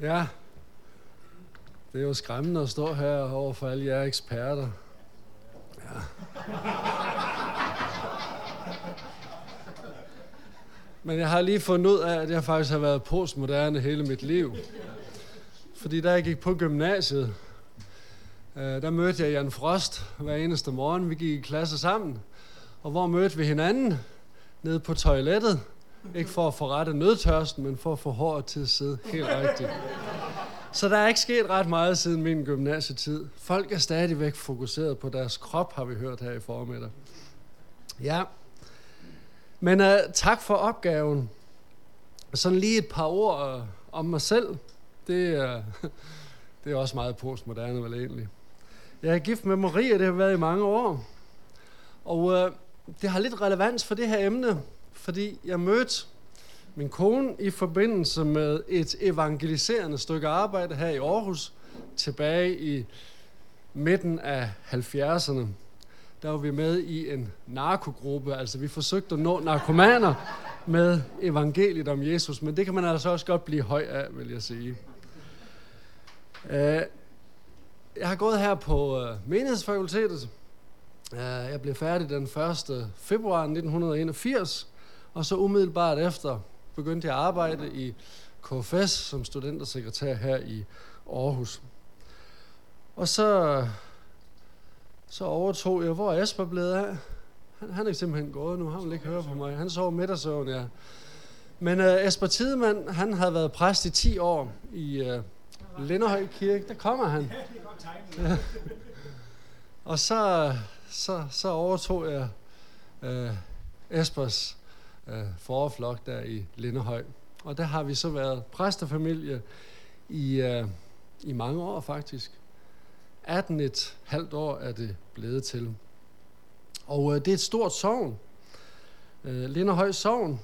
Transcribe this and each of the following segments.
Ja, det er jo skræmmende at stå her over for alle jer eksperter. Ja. Men jeg har lige fundet ud af, at jeg faktisk har været postmoderne hele mit liv. Fordi da jeg gik på gymnasiet, øh, der mødte jeg Jan Frost hver eneste morgen. Vi gik i klasse sammen. Og hvor mødte vi hinanden? Nede på toilettet. Ikke for at forrette nødtørsten, men for at få håret til at sidde helt rigtigt. Så der er ikke sket ret meget siden min gymnasietid. Folk er stadigvæk fokuseret på deres krop, har vi hørt her i formiddag. Ja. Men uh, tak for opgaven. Sådan lige et par ord uh, om mig selv. Det, uh, det er også meget postmoderne, vel egentlig. Jeg er gift med Maria, det har været i mange år. Og uh, det har lidt relevans for det her emne, fordi jeg mødte min kone i forbindelse med et evangeliserende stykke arbejde her i Aarhus tilbage i midten af 70'erne. Der var vi med i en narkogruppe, altså vi forsøgte at nå narkomaner med evangeliet om Jesus, men det kan man altså også godt blive høj af, vil jeg sige. Øh, jeg har gået her på øh, menighedsfakultetet. Øh, jeg blev færdig den 1. februar 1981, og så umiddelbart efter begyndte jeg at arbejde i KFS som studentersekretær her i Aarhus. Og så, så overtog jeg, hvor er Esper blevet af? Han, han er simpelthen gået nu, han vil ikke høre på mig. Han sover middagssøvn, ja. Men uh, Esper Tidemann, han havde været præst i 10 år i uh, Linderhøj Kirke. Der kommer han. Ja. Og så, så, så overtog jeg uh, Espers øh, forflok der i Lindehøj. Og der har vi så været præstefamilie i, øh, i mange år faktisk. 18 et halvt år er det blevet til. Og øh, det er et stort sovn. Øh, Lindehøj sovn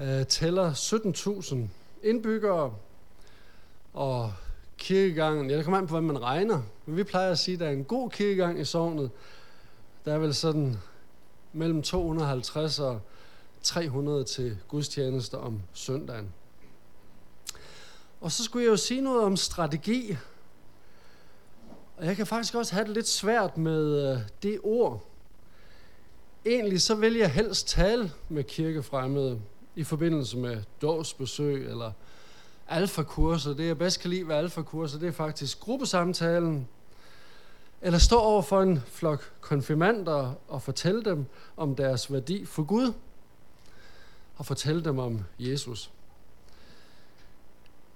øh, tæller 17.000 indbyggere, og kirkegangen, ja, det kommer an på, hvad man regner, men vi plejer at sige, at der er en god kirkegang i sovnet. Der er vel sådan mellem 250 og 300 til gudstjenester om søndagen. Og så skulle jeg jo sige noget om strategi. Og jeg kan faktisk også have det lidt svært med øh, det ord. Egentlig så vil jeg helst tale med kirkefremmede i forbindelse med dåsbesøg eller alfakurser. Det jeg bedst kan lide ved alfakurser, det er faktisk gruppesamtalen, eller stå over for en flok konfirmander og fortælle dem om deres værdi for Gud, og fortælle dem om Jesus.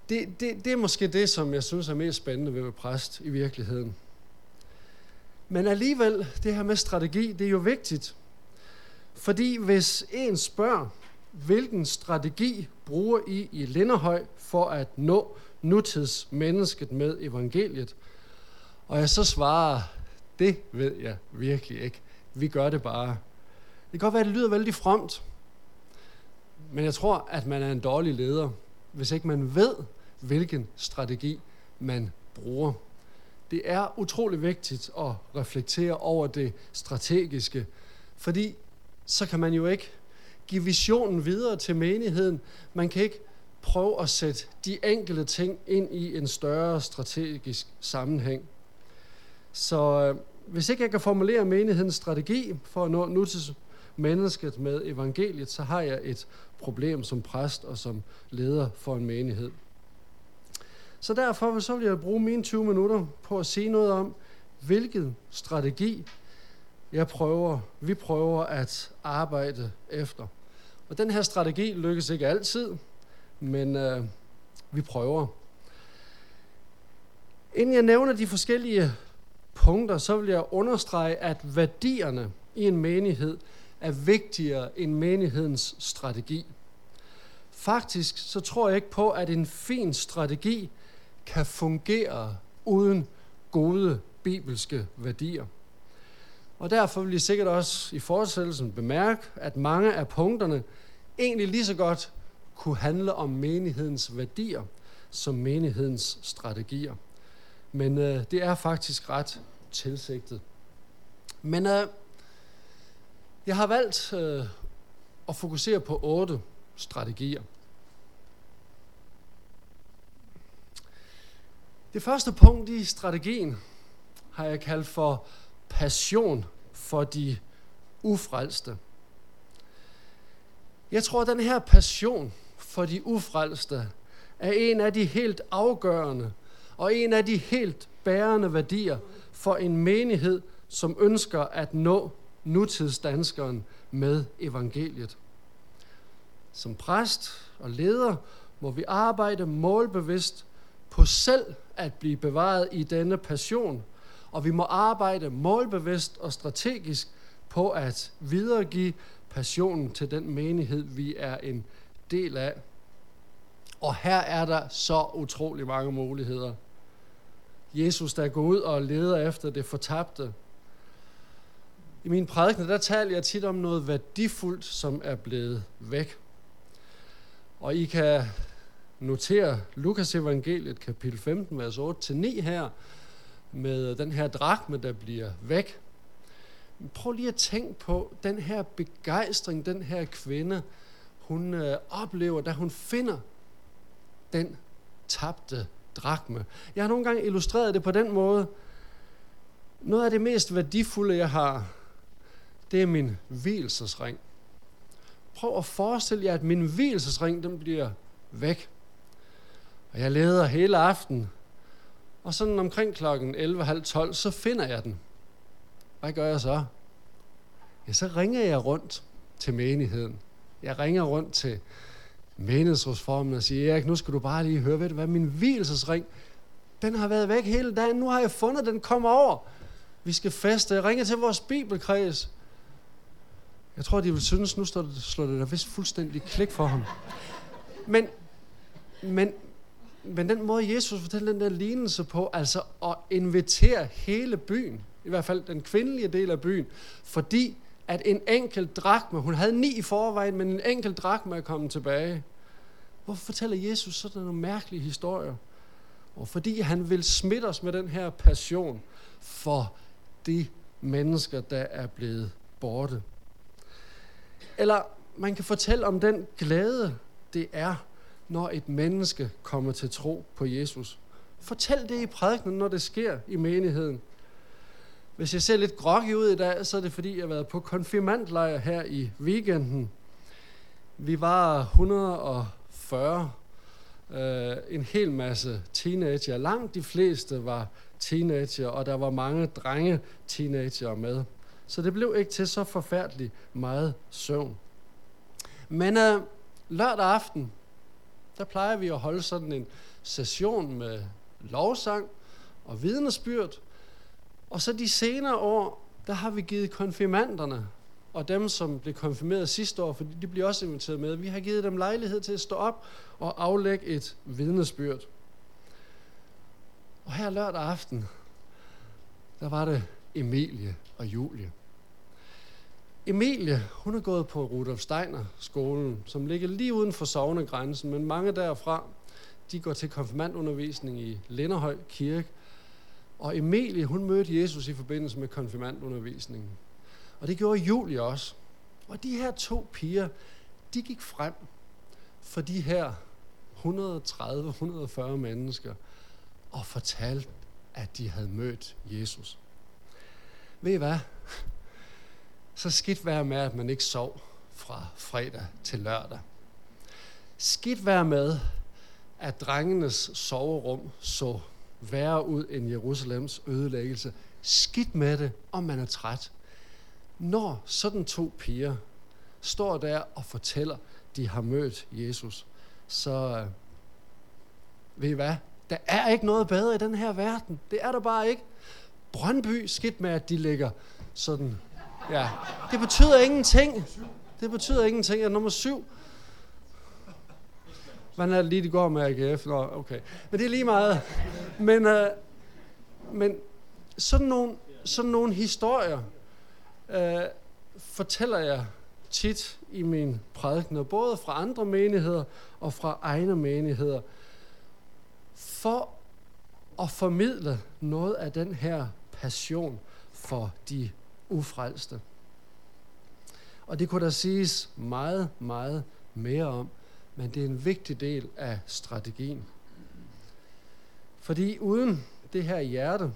Det, det, det er måske det, som jeg synes er mest spændende ved at præst i virkeligheden. Men alligevel, det her med strategi, det er jo vigtigt. Fordi hvis en spørger, hvilken strategi bruger I i Linderhøj for at nå nutidsmennesket med evangeliet, og jeg så svarer, det ved jeg virkelig ikke. Vi gør det bare. Det kan godt være, at det lyder vældig fromt, men jeg tror, at man er en dårlig leder, hvis ikke man ved, hvilken strategi man bruger. Det er utrolig vigtigt at reflektere over det strategiske, fordi så kan man jo ikke give visionen videre til menigheden. Man kan ikke prøve at sætte de enkelte ting ind i en større strategisk sammenhæng. Så øh, hvis ikke jeg kan formulere menighedens strategi for at nå nutids mennesket med evangeliet, så har jeg et problem som præst og som leder for en menighed. Så derfor så vil jeg bruge mine 20 minutter på at sige noget om, hvilken strategi jeg prøver, vi prøver at arbejde efter. Og den her strategi lykkes ikke altid, men øh, vi prøver. Inden jeg nævner de forskellige punkter, så vil jeg understrege, at værdierne i en menighed er vigtigere end menighedens strategi. Faktisk så tror jeg ikke på, at en fin strategi kan fungere uden gode bibelske værdier. Og derfor vil I sikkert også i fortsættelsen bemærke, at mange af punkterne egentlig lige så godt kunne handle om menighedens værdier som menighedens strategier. Men øh, det er faktisk ret tilsigtet. Men øh, jeg har valgt øh, at fokusere på otte strategier. Det første punkt i strategien har jeg kaldt for passion for de ufrelste. Jeg tror, at den her passion for de ufrelste er en af de helt afgørende og en af de helt bærende værdier for en menighed, som ønsker at nå nutidsdanskeren med evangeliet. Som præst og leder må vi arbejde målbevidst på selv at blive bevaret i denne passion, og vi må arbejde målbevidst og strategisk på at videregive passionen til den menighed, vi er en del af. Og her er der så utrolig mange muligheder. Jesus, der går ud og leder efter det fortabte. I min prædiken, der taler jeg tit om noget værdifuldt, som er blevet væk. Og I kan notere Lukas evangeliet kapitel 15, vers 8-9 her, med den her drakme, der bliver væk. Prøv lige at tænke på den her begejstring, den her kvinde, hun øh, oplever, da hun finder den tabte drakme. Jeg har nogle gange illustreret det på den måde. Noget af det mest værdifulde, jeg har, det er min hvilesesring. Prøv at forestille jer, at min hvilesesring, den bliver væk. Og jeg leder hele aften. Og sådan omkring klokken 11.30, så finder jeg den. Hvad gør jeg så? Ja, så ringer jeg rundt til menigheden. Jeg ringer rundt til menighedsrådsformen og siger, Erik, nu skal du bare lige høre, ved du hvad, min hvilesesring, den har været væk hele dagen, nu har jeg fundet den, kommer over. Vi skal feste. Jeg ringer til vores bibelkreds. Jeg tror, de vil synes, nu står det, slår det der vist fuldstændig klik for ham. Men, men, men den måde, Jesus fortæller den der lignelse på, altså at invitere hele byen, i hvert fald den kvindelige del af byen, fordi at en enkelt drakme, hun havde ni i forvejen, men en enkelt drakme er kommet tilbage. Hvorfor fortæller Jesus sådan nogle mærkelige historier? Og fordi han vil smitte os med den her passion for de mennesker, der er blevet borte. Eller man kan fortælle om den glæde, det er, når et menneske kommer til tro på Jesus. Fortæl det i prædikenen, når det sker i menigheden. Hvis jeg ser lidt groggy ud i dag, så er det fordi, jeg har været på konfirmandlejr her i weekenden. Vi var 100 40. øh, en hel masse teenager. Langt de fleste var teenager, og der var mange drenge teenager med. Så det blev ikke til så forfærdeligt meget søvn. Men øh, lørdag aften, der plejer vi at holde sådan en session med lovsang og vidnesbyrd. Og så de senere år, der har vi givet konfirmanderne og dem, som blev konfirmeret sidste år, fordi de bliver også inviteret med, vi har givet dem lejlighed til at stå op og aflægge et vidnesbyrd. Og her lørdag aften, der var det Emilie og Julie. Emilie, hun er gået på Rudolf Steiner skolen, som ligger lige uden for sovnegrænsen, men mange derfra, de går til konfirmandundervisning i Linderhøj Kirke. Og Emilie, hun mødte Jesus i forbindelse med konfirmandundervisningen. Og det gjorde Julie også. Og de her to piger, de gik frem for de her 130-140 mennesker og fortalte, at de havde mødt Jesus. Ved I hvad? Så skidt være med, at man ikke sov fra fredag til lørdag. Skidt være med, at drengenes soverum så værre ud end Jerusalems ødelæggelse. Skidt med det, om man er træt. Når sådan to piger står der og fortæller, de har mødt Jesus, så øh, ved I hvad? Der er ikke noget bedre i den her verden. Det er der bare ikke. Brøndby, skidt med, at de ligger sådan. Ja, det betyder ingenting. Det betyder ingenting. Jeg er nummer syv. Hvordan er det lige, det går med AGF? Nå, okay. Men det er lige meget. Men, uh, men sådan, nogle, sådan nogle historier øh, fortæller jeg tit i min prædikner, både fra andre menigheder og fra egne menigheder, for at formidle noget af den her passion for de ufrelste. Og det kunne der siges meget, meget mere om, men det er en vigtig del af strategien. Fordi uden det her hjerte,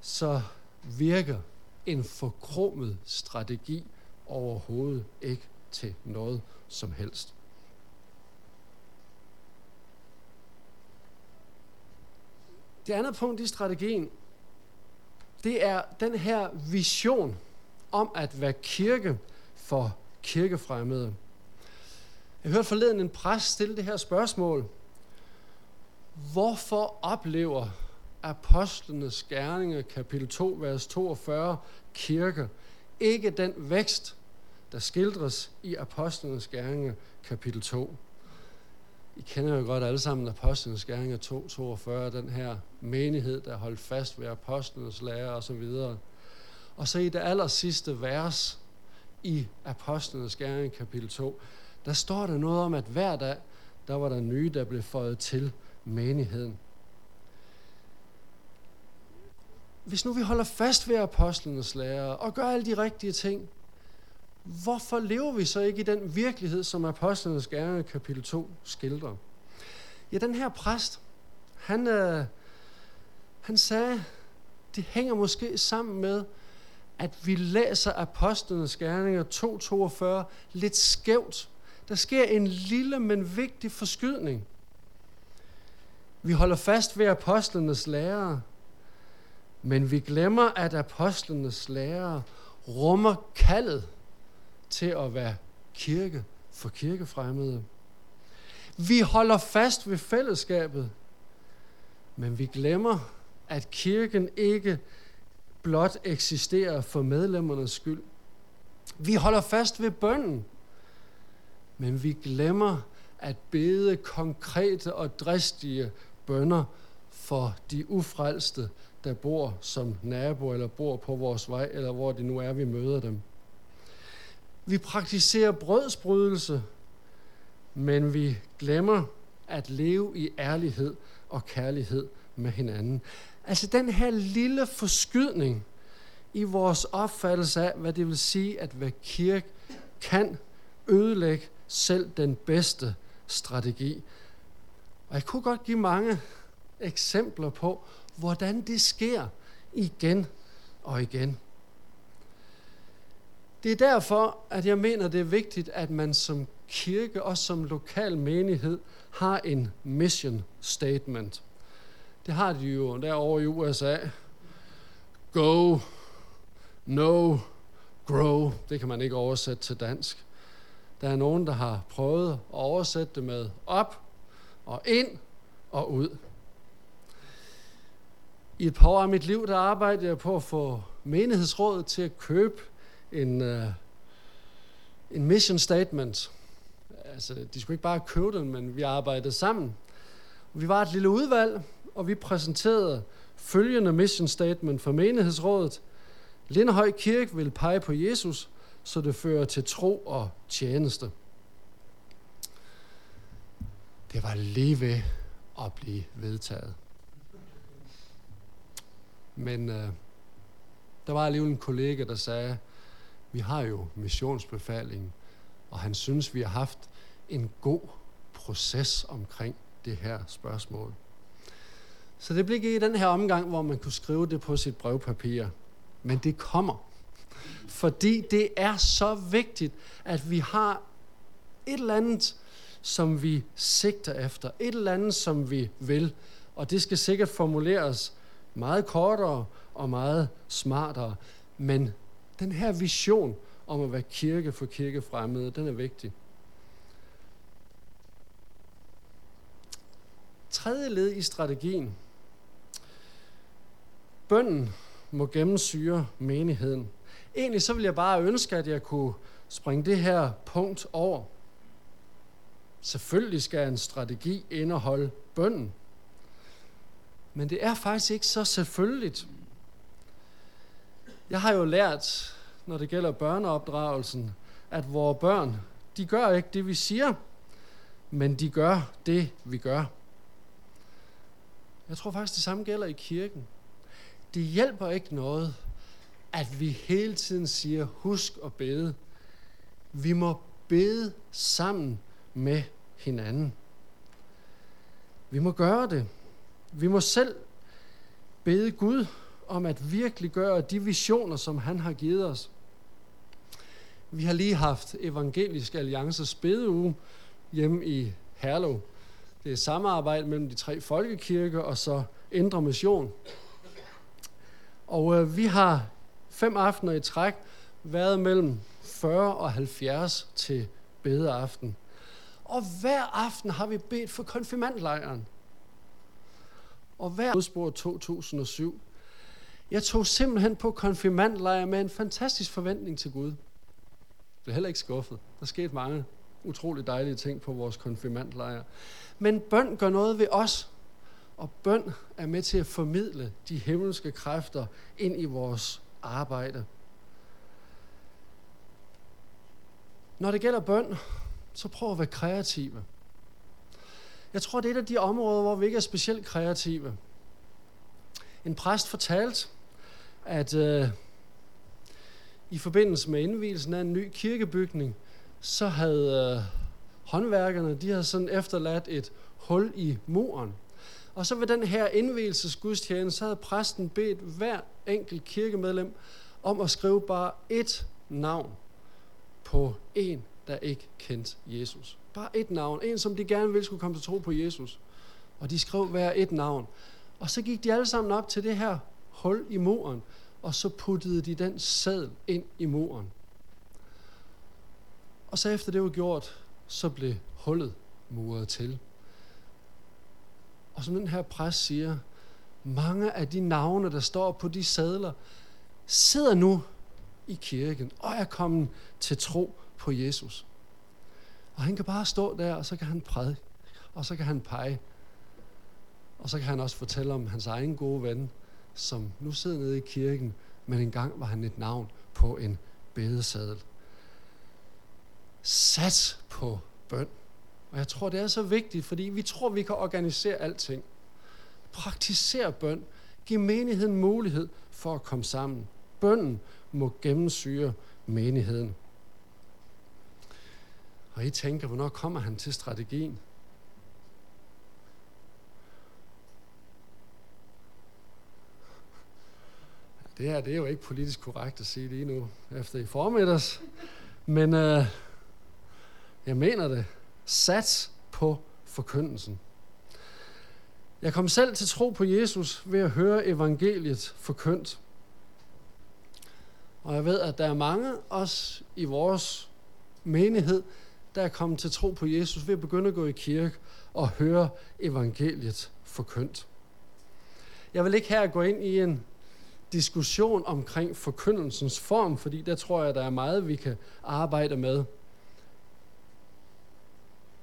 så virker en forkromet strategi overhovedet ikke til noget som helst. Det andet punkt i strategien, det er den her vision om at være kirke for kirkefremmede. Jeg hørte forleden en præst stille det her spørgsmål. Hvorfor oplever apostlenes gerninger, kapitel 2, vers 42, kirke, ikke den vækst, der skildres i apostlenes gerninger, kapitel 2? I kender jo godt alle sammen apostlenes gerninger 2, 42, den her menighed, der holdt fast ved apostlenes lære og så videre. Og så i det aller sidste vers i apostlenes gerninger, kapitel 2, der står der noget om, at hver dag, der var der nye, der blev føjet til menigheden. Hvis nu vi holder fast ved apostlenes lære og gør alle de rigtige ting, hvorfor lever vi så ikke i den virkelighed, som apostlenes gerne kapitel 2 skildrer? Ja, den her præst, han, øh, han sagde, det hænger måske sammen med, at vi læser apostlenes gerninger 2.42 lidt skævt. Der sker en lille, men vigtig forskydning. Vi holder fast ved apostlenes lære, men vi glemmer, at apostlenes lære rummer kaldet til at være kirke for kirkefremmede. Vi holder fast ved fællesskabet, men vi glemmer, at kirken ikke blot eksisterer for medlemmernes skyld. Vi holder fast ved bønden, men vi glemmer at bede konkrete og dristige bønder for de ufrelste, der bor som nabo eller bor på vores vej, eller hvor det nu er, vi møder dem. Vi praktiserer brødsbrydelse, men vi glemmer at leve i ærlighed og kærlighed med hinanden. Altså den her lille forskydning i vores opfattelse af, hvad det vil sige at være kirke, kan ødelægge selv den bedste strategi. Og jeg kunne godt give mange eksempler på, hvordan det sker igen og igen. Det er derfor, at jeg mener, det er vigtigt, at man som kirke og som lokal menighed har en mission statement. Det har de jo derovre i USA. Go, no, grow. Det kan man ikke oversætte til dansk. Der er nogen, der har prøvet at oversætte det med op og ind og ud. I et par år af mit liv, der arbejdede jeg på at få menighedsrådet til at købe en, uh, en mission statement. Altså, de skulle ikke bare købe den, men vi arbejdede sammen. Vi var et lille udvalg, og vi præsenterede følgende mission statement for menighedsrådet. Lindehøj Kirke vil pege på Jesus, så det fører til tro og tjeneste. Det var lige ved at blive vedtaget. Men øh, der var alligevel en kollega, der sagde, vi har jo missionsbefaling, og han synes, vi har haft en god proces omkring det her spørgsmål. Så det blev ikke i den her omgang, hvor man kunne skrive det på sit brevpapir. Men det kommer. Fordi det er så vigtigt, at vi har et eller andet, som vi sigter efter. Et eller andet, som vi vil. Og det skal sikkert formuleres meget kortere og meget smartere. Men den her vision om at være kirke for kirkefremmede, den er vigtig. Tredje led i strategien. Bønden må gennemsyre menigheden. Egentlig så vil jeg bare ønske, at jeg kunne springe det her punkt over. Selvfølgelig skal en strategi indeholde bønden. Men det er faktisk ikke så selvfølgeligt. Jeg har jo lært, når det gælder børneopdragelsen, at vores børn, de gør ikke det, vi siger, men de gør det, vi gør. Jeg tror faktisk, det samme gælder i kirken. Det hjælper ikke noget, at vi hele tiden siger, husk at bede. Vi må bede sammen med hinanden. Vi må gøre det. Vi må selv bede Gud om at virkelig gøre de visioner, som han har givet os. Vi har lige haft Evangelisk Alliances bedeuge hjemme i Herlev. Det er samarbejde mellem de tre folkekirker og så Indre Mission. Og øh, vi har fem aftener i træk været mellem 40 og 70 til bedeaften. Og hver aften har vi bedt for konfirmandlejren. Og hver udspor 2007. Jeg tog simpelthen på konfirmandlejr med en fantastisk forventning til Gud. Jeg blev heller ikke skuffet. Der skete mange utrolig dejlige ting på vores konfirmandlejr. Men bøn gør noget ved os. Og bøn er med til at formidle de himmelske kræfter ind i vores arbejde. Når det gælder bøn, så prøv at være kreative. Jeg tror, det er et af de områder, hvor vi ikke er specielt kreative. En præst fortalte, at øh, i forbindelse med indvielsen af en ny kirkebygning, så havde øh, håndværkerne, de havde sådan efterladt et hul i muren. Og så ved den her indvielsesgudstjeneste, så havde præsten bedt hver enkelt kirkemedlem om at skrive bare ét navn på en, der ikke kendte Jesus. Bare et navn. En, som de gerne ville skulle komme til tro på Jesus. Og de skrev hver et navn. Og så gik de alle sammen op til det her hul i muren, og så puttede de den sæd ind i muren. Og så efter det var gjort, så blev hullet muret til. Og som den her præst siger, mange af de navne, der står på de sadler, sidder nu i kirken og er kommet til tro på Jesus. Og han kan bare stå der, og så kan han prædike, og så kan han pege. Og så kan han også fortælle om hans egen gode ven, som nu sidder nede i kirken, men engang var han et navn på en bedesadel. Sats på bøn. Og jeg tror, det er så vigtigt, fordi vi tror, vi kan organisere alting. Praktiser bøn. Giv menigheden mulighed for at komme sammen. Bønnen må gennemsyre menigheden. Og I tænker, hvornår kommer han til strategien? Det her det er jo ikke politisk korrekt at sige lige nu, efter i formiddags. Men øh, jeg mener det. Sats på forkyndelsen. Jeg kom selv til tro på Jesus ved at høre evangeliet forkyndt. Og jeg ved, at der er mange, også i vores menighed, der er kommet til tro på Jesus ved at begynde at gå i kirke og høre evangeliet forkyndt. Jeg vil ikke her gå ind i en diskussion omkring forkyndelsens form, fordi der tror jeg, der er meget, vi kan arbejde med.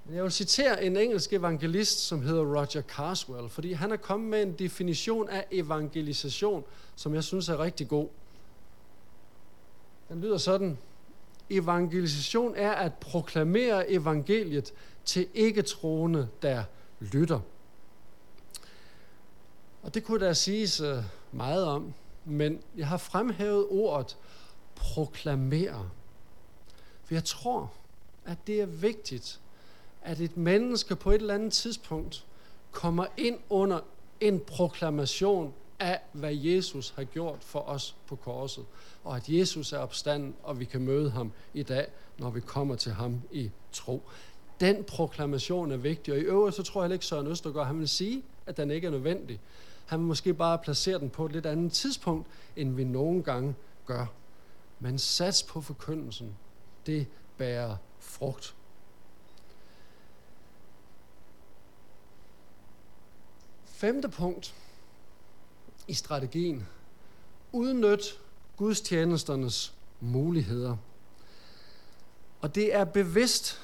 Men Jeg vil citere en engelsk evangelist, som hedder Roger Carswell, fordi han er kommet med en definition af evangelisation, som jeg synes er rigtig god. Den lyder sådan. Evangelisation er at proklamere evangeliet til ikke-troende, der lytter. Og det kunne der siges øh, meget om, men jeg har fremhævet ordet proklamere. For jeg tror, at det er vigtigt, at et menneske på et eller andet tidspunkt kommer ind under en proklamation af, hvad Jesus har gjort for os på korset. Og at Jesus er opstanden, og vi kan møde ham i dag, når vi kommer til ham i tro. Den proklamation er vigtig, og i øvrigt så tror jeg ikke, Søren Østergaard, han vil sige, at den ikke er nødvendig. Han vil måske bare placere den på et lidt andet tidspunkt, end vi nogle gange gør. Men sats på forkyndelsen, det bærer frugt. Femte punkt i strategien. Udnyt gudstjenesternes muligheder. Og det er bevidst,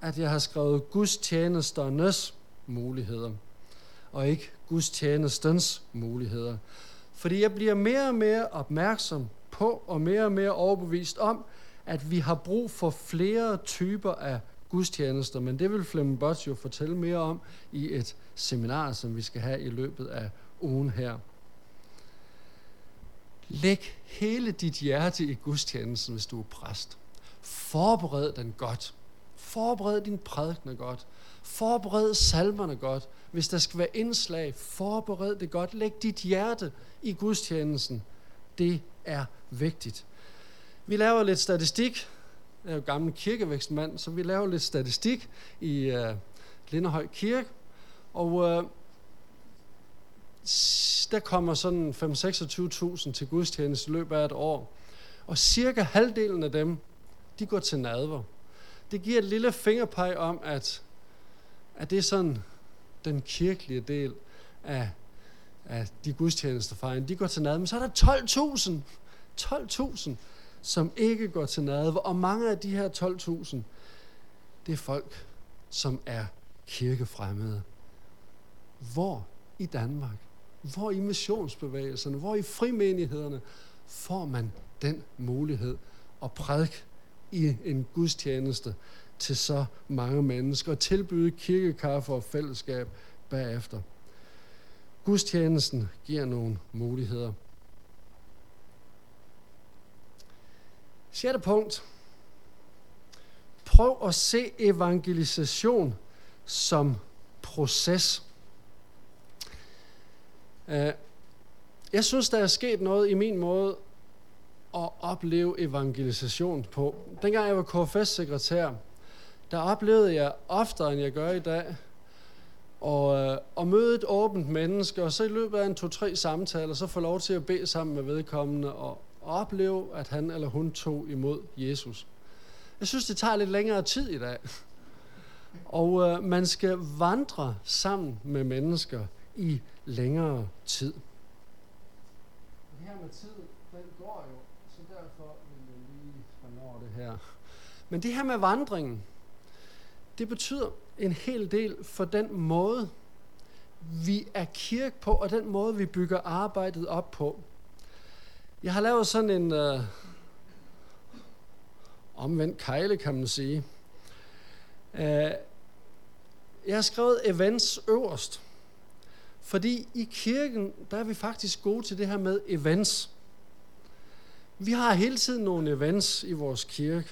at jeg har skrevet gudstjenesternes muligheder, og ikke gudstjenestens muligheder. Fordi jeg bliver mere og mere opmærksom på, og mere og mere overbevist om, at vi har brug for flere typer af gudstjenester, men det vil Flemming Bots jo fortælle mere om i et seminar, som vi skal have i løbet af ugen her. Læg hele dit hjerte i gudstjenesten, hvis du er præst. Forbered den godt. Forbered din prædikner godt. Forbered salmerne godt. hvis der skal være indslag, forbered det godt. Læg dit hjerte i gudstjenesten. Det er vigtigt. Vi laver lidt statistik. Jeg er jo gammel kirkevækstmand, så vi laver lidt statistik i øh, uh, Linderhøj Kirke. Og uh, der kommer sådan 5-26.000 til gudstjeneste i løbet af et år. Og cirka halvdelen af dem, de går til nadver. Det giver et lille fingerpeg om, at, at det er sådan den kirkelige del af, af de gudstjenestefejring. De går til nadver. Men så er der 12.000, 12.000, som ikke går til nadver. Og mange af de her 12.000, det er folk, som er kirkefremmede. Hvor i Danmark, hvor i missionsbevægelserne, hvor i frimenighederne får man den mulighed at prædike i en gudstjeneste til så mange mennesker og tilbyde kirkekaffe og fællesskab bagefter. Gudstjenesten giver nogle muligheder. Sjette punkt. Prøv at se evangelisation som proces. Øh, jeg synes, der er sket noget i min måde at opleve evangelisation på. Dengang jeg var KFS-sekretær, der oplevede jeg oftere, end jeg gør i dag, og, øh, og møde et åbent menneske, og så i løbet af en to-tre samtaler, så få lov til at bede sammen med vedkommende, og opleve, at han eller hun tog imod Jesus. Jeg synes, det tager lidt længere tid i dag. Og øh, man skal vandre sammen med mennesker i længere tid. Det her med tid, den går jo, så derfor vil jeg lige over det her. Men det her med vandringen, det betyder en hel del for den måde, vi er kirke på, og den måde, vi bygger arbejdet op på. Jeg har lavet sådan en øh, omvendt kejle, kan man sige. Øh, jeg har skrevet events øverst. Fordi i kirken, der er vi faktisk gode til det her med events. Vi har hele tiden nogle events i vores kirke.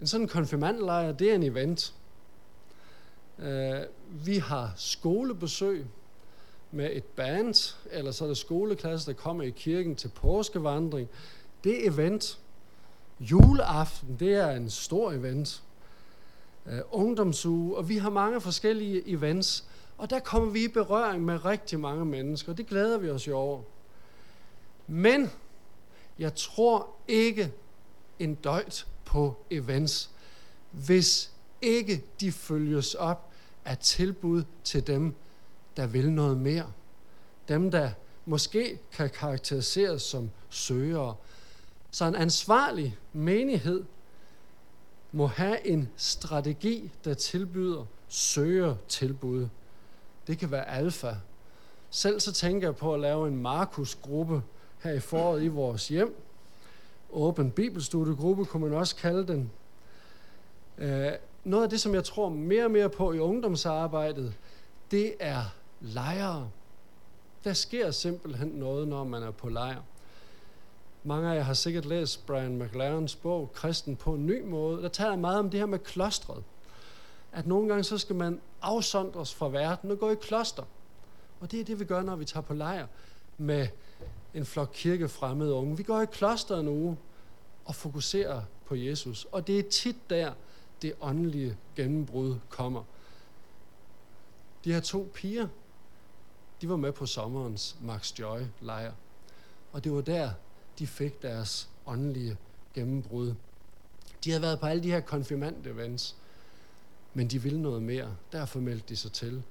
En sådan konfirmandlejr, det er en event. Øh, vi har skolebesøg med et band, eller så er der skoleklasse, der kommer i kirken til påskevandring. Det er event. Juleaften, det er en stor event. Uh, ungdomsuge, og vi har mange forskellige events. Og der kommer vi i berøring med rigtig mange mennesker. Det glæder vi os jo over. Men jeg tror ikke en døjt på events, hvis ikke de følges op af tilbud til dem, der vil noget mere. Dem, der måske kan karakteriseres som søgere. Så en ansvarlig menighed må have en strategi, der tilbyder søger tilbud. Det kan være alfa. Selv så tænker jeg på at lave en Markus-gruppe her i foråret i vores hjem. Åben bibelstudiegruppe kunne man også kalde den. Øh, noget af det, som jeg tror mere og mere på i ungdomsarbejdet, det er lejre. Der sker simpelthen noget, når man er på lejr. Mange af jer har sikkert læst Brian McLarens bog, Kristen på en ny måde. Der taler meget om det her med klostret at nogle gange så skal man afsondres fra verden og gå i kloster. Og det er det, vi gør, når vi tager på lejr med en flok kirkefremmede unge. Vi går i kloster en uge og fokuserer på Jesus. Og det er tit der, det åndelige gennembrud kommer. De her to piger, de var med på sommerens Max Joy lejr. Og det var der, de fik deres åndelige gennembrud. De havde været på alle de her konfirmand events men de vil noget mere. Derfor meldte de sig til.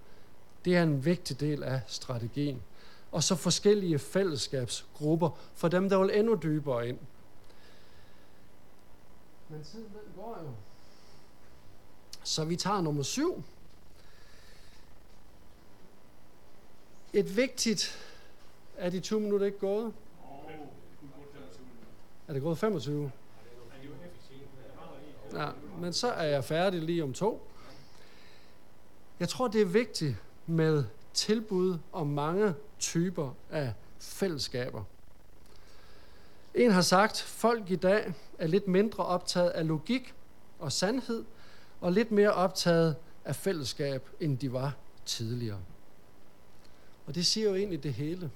Det er en vigtig del af strategien. Og så forskellige fællesskabsgrupper for dem, der vil endnu dybere ind. Men tiden den går jo. Så vi tager nummer syv. Et vigtigt... Er de 20 minutter ikke gået? Er det gået 25? Ja, men så er jeg færdig lige om to. Jeg tror, det er vigtigt med tilbud om mange typer af fællesskaber. En har sagt, folk i dag er lidt mindre optaget af logik og sandhed, og lidt mere optaget af fællesskab, end de var tidligere. Og det siger jo egentlig det hele.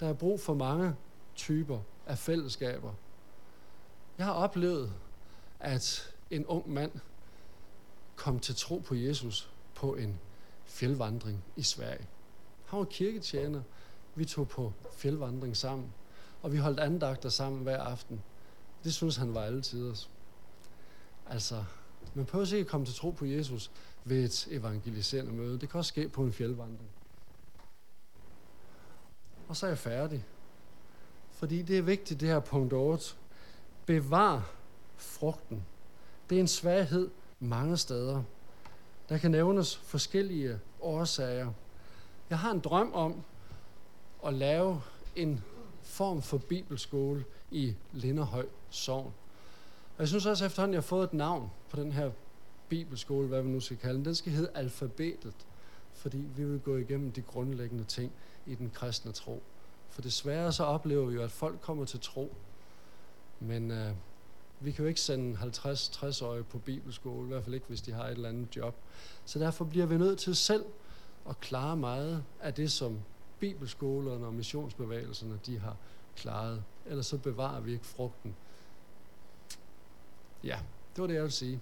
Der er brug for mange typer af fællesskaber. Jeg har oplevet, at en ung mand kom til tro på Jesus på en fjeldvandring i Sverige. Han var kirketjener. Vi tog på fjeldvandring sammen, og vi holdt andagter sammen hver aften. Det synes han var altid. Altså, man prøver ikke at komme til tro på Jesus ved et evangeliserende møde. Det kan også ske på en fjeldvandring. Og så er jeg færdig. Fordi det er vigtigt, det her punkt 8. Bevar frugten. Det er en svaghed mange steder. Der kan nævnes forskellige årsager. Jeg har en drøm om at lave en form for bibelskole i Linderhøj Sogn. Og jeg synes også efterhånden, at jeg har fået et navn på den her bibelskole, hvad vi nu skal kalde den. Den skal hedde alfabetet, fordi vi vil gå igennem de grundlæggende ting i den kristne tro. For desværre så oplever vi jo, at folk kommer til tro, men øh, vi kan jo ikke sende 50-60-årige på bibelskole, i hvert fald ikke, hvis de har et eller andet job. Så derfor bliver vi nødt til selv at klare meget af det, som bibelskolerne og missionsbevægelserne de har klaret. Ellers så bevarer vi ikke frugten. Ja, det var det, jeg ville sige.